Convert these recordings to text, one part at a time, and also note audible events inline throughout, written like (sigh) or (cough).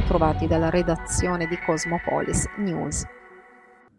bentrovati dalla redazione di Cosmopolis News.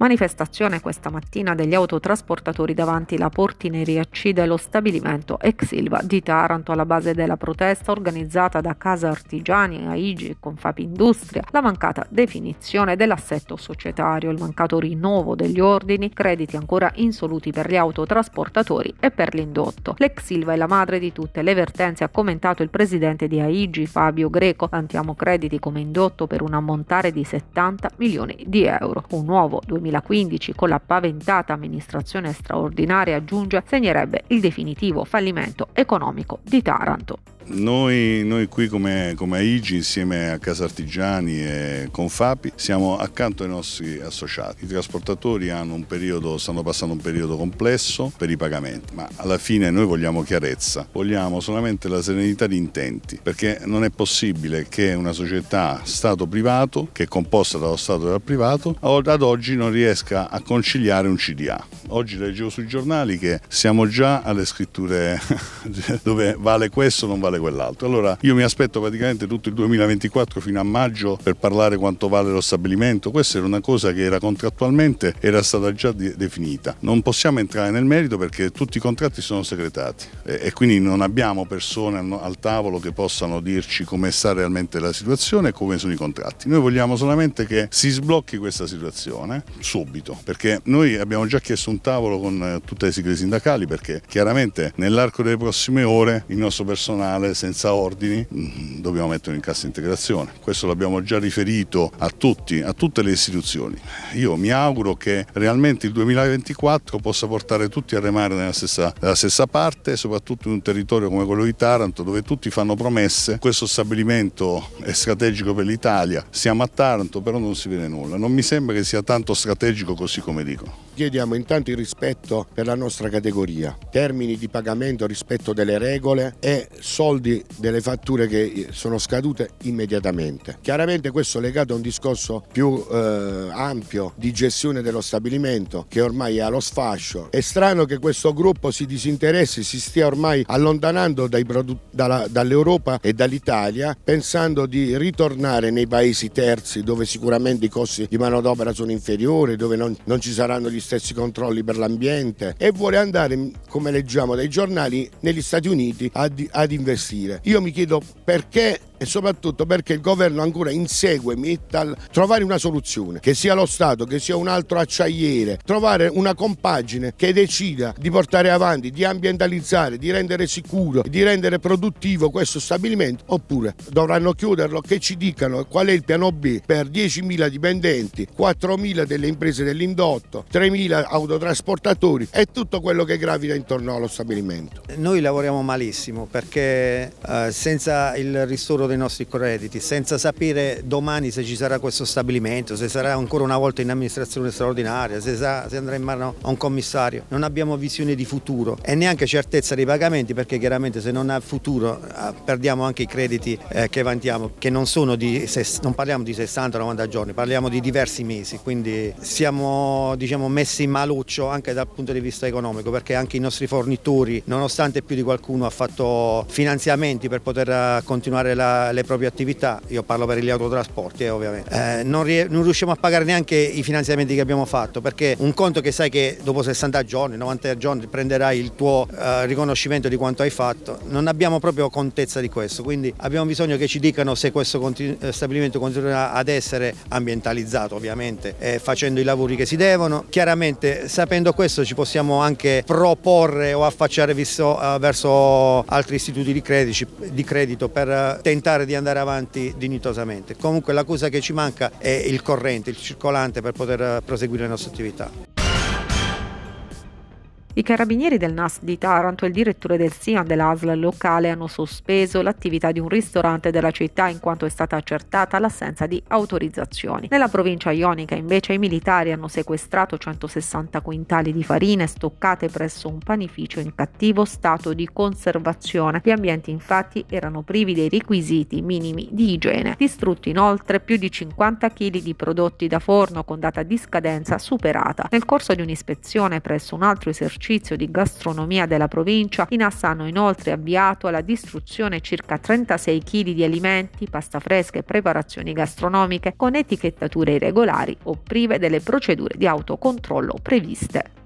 Manifestazione questa mattina degli autotrasportatori davanti la portineria C dello stabilimento ex Silva di Taranto alla base della protesta organizzata da Casa Artigiani, AIGI e Confapindustria, la mancata definizione dell'assetto societario, il mancato rinnovo degli ordini, crediti ancora insoluti per gli autotrasportatori e per l'indotto. L'ex Silva è la madre di tutte le vertenze, ha commentato il presidente di AIGI Fabio Greco, vantiamo crediti come indotto per un ammontare di 70 milioni di euro. Un nuovo 2000 2015 con la paventata amministrazione straordinaria aggiunge segnerebbe il definitivo fallimento economico di Taranto. Noi, noi, qui come, come AIGI insieme a Casa Artigiani e Confapi siamo accanto ai nostri associati. I trasportatori periodo, stanno passando un periodo complesso per i pagamenti, ma alla fine noi vogliamo chiarezza, vogliamo solamente la serenità di intenti, perché non è possibile che una società Stato-privato, che è composta dallo Stato e dal privato, ad oggi non riesca a conciliare un CDA. Oggi leggevo sui giornali che siamo già alle scritture (laughs) dove vale questo o non vale quell'altro. Allora io mi aspetto praticamente tutto il 2024 fino a maggio per parlare quanto vale lo stabilimento. Questa era una cosa che era contrattualmente era stata già de- definita. Non possiamo entrare nel merito perché tutti i contratti sono segretati e, quindi non abbiamo persone al, al tavolo che possano dirci come sta realmente la situazione e come sono i contratti. Noi vogliamo solamente che si sblocchi questa situazione subito perché noi abbiamo già chiesto un tavolo con eh, tutte le sigle sindacali perché chiaramente nell'arco delle prossime ore il nostro personale senza ordini mm, dobbiamo mettere in cassa integrazione. Questo l'abbiamo già riferito a tutti, a tutte le istituzioni. Io mi auguro che realmente il 2024 possa portare tutti a remare nella stessa, nella stessa parte, soprattutto in un territorio come quello di Taranto dove tutti fanno promesse. Questo stabilimento è strategico per l'Italia, siamo a Taranto però non si vede nulla. Non mi sembra che sia tanto strategico così come dicono. Chiediamo intanto il rispetto per la nostra categoria, termini di pagamento, rispetto delle regole e soldi delle fatture che sono scadute immediatamente. Chiaramente questo è legato a un discorso più eh, ampio di gestione dello stabilimento che ormai è allo sfascio. È strano che questo gruppo si disinteressi, si stia ormai allontanando dall'Europa e dall'Italia pensando di ritornare nei paesi terzi dove sicuramente i costi di manodopera sono inferiori, dove non, non ci saranno gli stessi controlli per l'ambiente e vuole andare, come leggiamo dai giornali, negli Stati Uniti ad, ad investire. Io mi chiedo perché e soprattutto perché il governo ancora insegue Mittal trovare una soluzione, che sia lo Stato, che sia un altro acciaiere, trovare una compagine che decida di portare avanti, di ambientalizzare, di rendere sicuro, di rendere produttivo questo stabilimento, oppure dovranno chiuderlo, che ci dicano qual è il piano B per 10.000 dipendenti, 4.000 delle imprese dell'indotto, 3.000 autotrasportatori e tutto quello che gravita intorno allo stabilimento. Noi lavoriamo malissimo perché eh, senza il ristoro dei nostri crediti, senza sapere domani se ci sarà questo stabilimento, se sarà ancora una volta in amministrazione straordinaria, se, sa, se andrà in mano a un commissario. Non abbiamo visione di futuro e neanche certezza dei pagamenti perché chiaramente se non ha futuro eh, perdiamo anche i crediti eh, che vantiamo, che non sono di, non parliamo di 60-90 giorni, parliamo di diversi mesi, quindi siamo diciamo, messi in maluccio anche dal punto di vista economico perché anche i nostri fornitori, nonostante più di qualcuno ha fatto finanziamenti per poter eh, continuare la, le proprie attività, io parlo per gli autotrasporti eh, ovviamente, eh, non, non, riusciamo a pagare neanche i finanziamenti che abbiamo fatto perché un conto che sai che dopo 60 giorni, 90 giorni prenderai il tuo eh, riconoscimento di quanto hai fatto, non abbiamo proprio contezza di questo, quindi abbiamo bisogno che ci dicano se questo continu- eh, stabilimento continuerà ad essere ambientalizzato ovviamente, eh, facendo i lavori che si devono. Chiaramente sapendo questo ci possiamo anche proporre o affacciare visto, uh, verso altri istituti di, credici, di credito per tentare tentare di andare avanti dignitosamente. Comunque la cosa che ci manca è il corrente, il circolante per poter proseguire le nostre attività. I carabinieri del NAS di Taranto e il direttore del SIAN dell'ASL locale hanno sospeso l'attività di un ristorante della città in quanto è stata accertata l'assenza di autorizzazioni. Nella provincia ionica invece i militari hanno sequestrato 160 quintali di farine stoccate presso un panificio in cattivo stato di conservazione. Gli ambienti infatti erano privi dei requisiti minimi di igiene. Distrutti inoltre più di 50 kg di prodotti da forno con data di scadenza superata. Nel corso di un'ispezione presso un altro esercizio esercizio di gastronomia della provincia, i NAS hanno inoltre avviato alla distruzione circa 36 kg di alimenti, pasta fresca e preparazioni gastronomiche con etichettature irregolari o prive delle procedure di autocontrollo previste.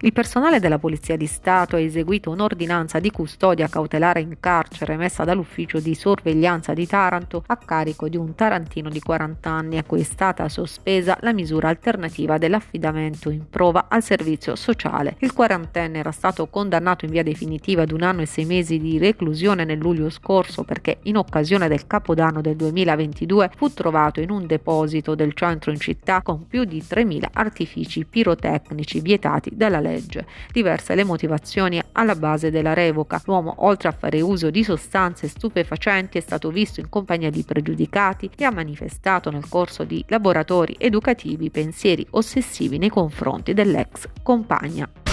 Il personale della Polizia di Stato ha eseguito un'ordinanza di custodia cautelare in carcere emessa dall'ufficio di sorveglianza di Taranto a carico di un tarantino di 40 anni a cui è stata sospesa la misura alternativa dell'affidamento in prova al servizio sociale. Il quarantenne era stato condannato in via definitiva ad un anno e sei mesi di reclusione nel luglio scorso perché in occasione del capodanno del 2022 fu trovato in un deposito del centro in città con più di 3.000 artifici pirotecnici vietati dalla legge. Diverse le motivazioni alla base della revoca. L'uomo, oltre a fare uso di sostanze stupefacenti, è stato visto in compagnia di pregiudicati e ha manifestato nel corso di laboratori educativi pensieri ossessivi nei confronti dell'ex compagna.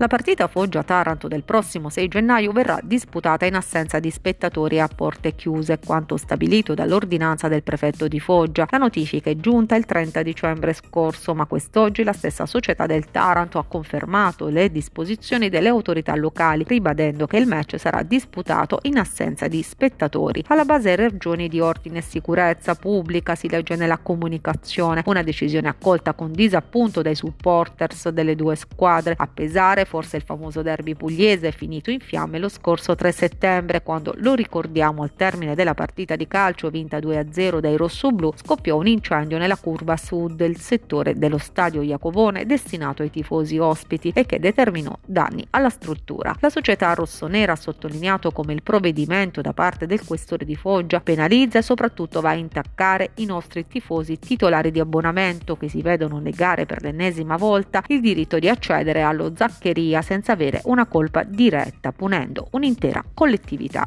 La partita Foggia-Taranto del prossimo 6 gennaio verrà disputata in assenza di spettatori a porte chiuse, quanto stabilito dall'ordinanza del prefetto di Foggia. La notifica è giunta il 30 dicembre scorso, ma quest'oggi la stessa società del Taranto ha confermato le disposizioni delle autorità locali, ribadendo che il match sarà disputato in assenza di spettatori. Alla base ragioni di ordine e sicurezza pubblica si legge nella comunicazione, una decisione accolta con disappunto dai supporters delle due squadre, a pesare forse il famoso derby pugliese finito in fiamme lo scorso 3 settembre quando, lo ricordiamo, al termine della partita di calcio vinta 2-0 dai rossoblù scoppiò un incendio nella curva sud del settore dello stadio Iacovone destinato ai tifosi ospiti e che determinò danni alla struttura. La società rossonera ha sottolineato come il provvedimento da parte del questore di Foggia penalizza e soprattutto va a intaccare i nostri tifosi titolari di abbonamento che si vedono negare per l'ennesima volta il diritto di accedere allo zaccheria periferia senza avere una colpa diretta, punendo un'intera collettività.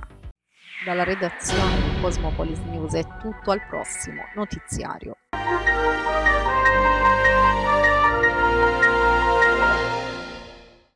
Dalla redazione di Cosmopolis News è tutto al prossimo notiziario.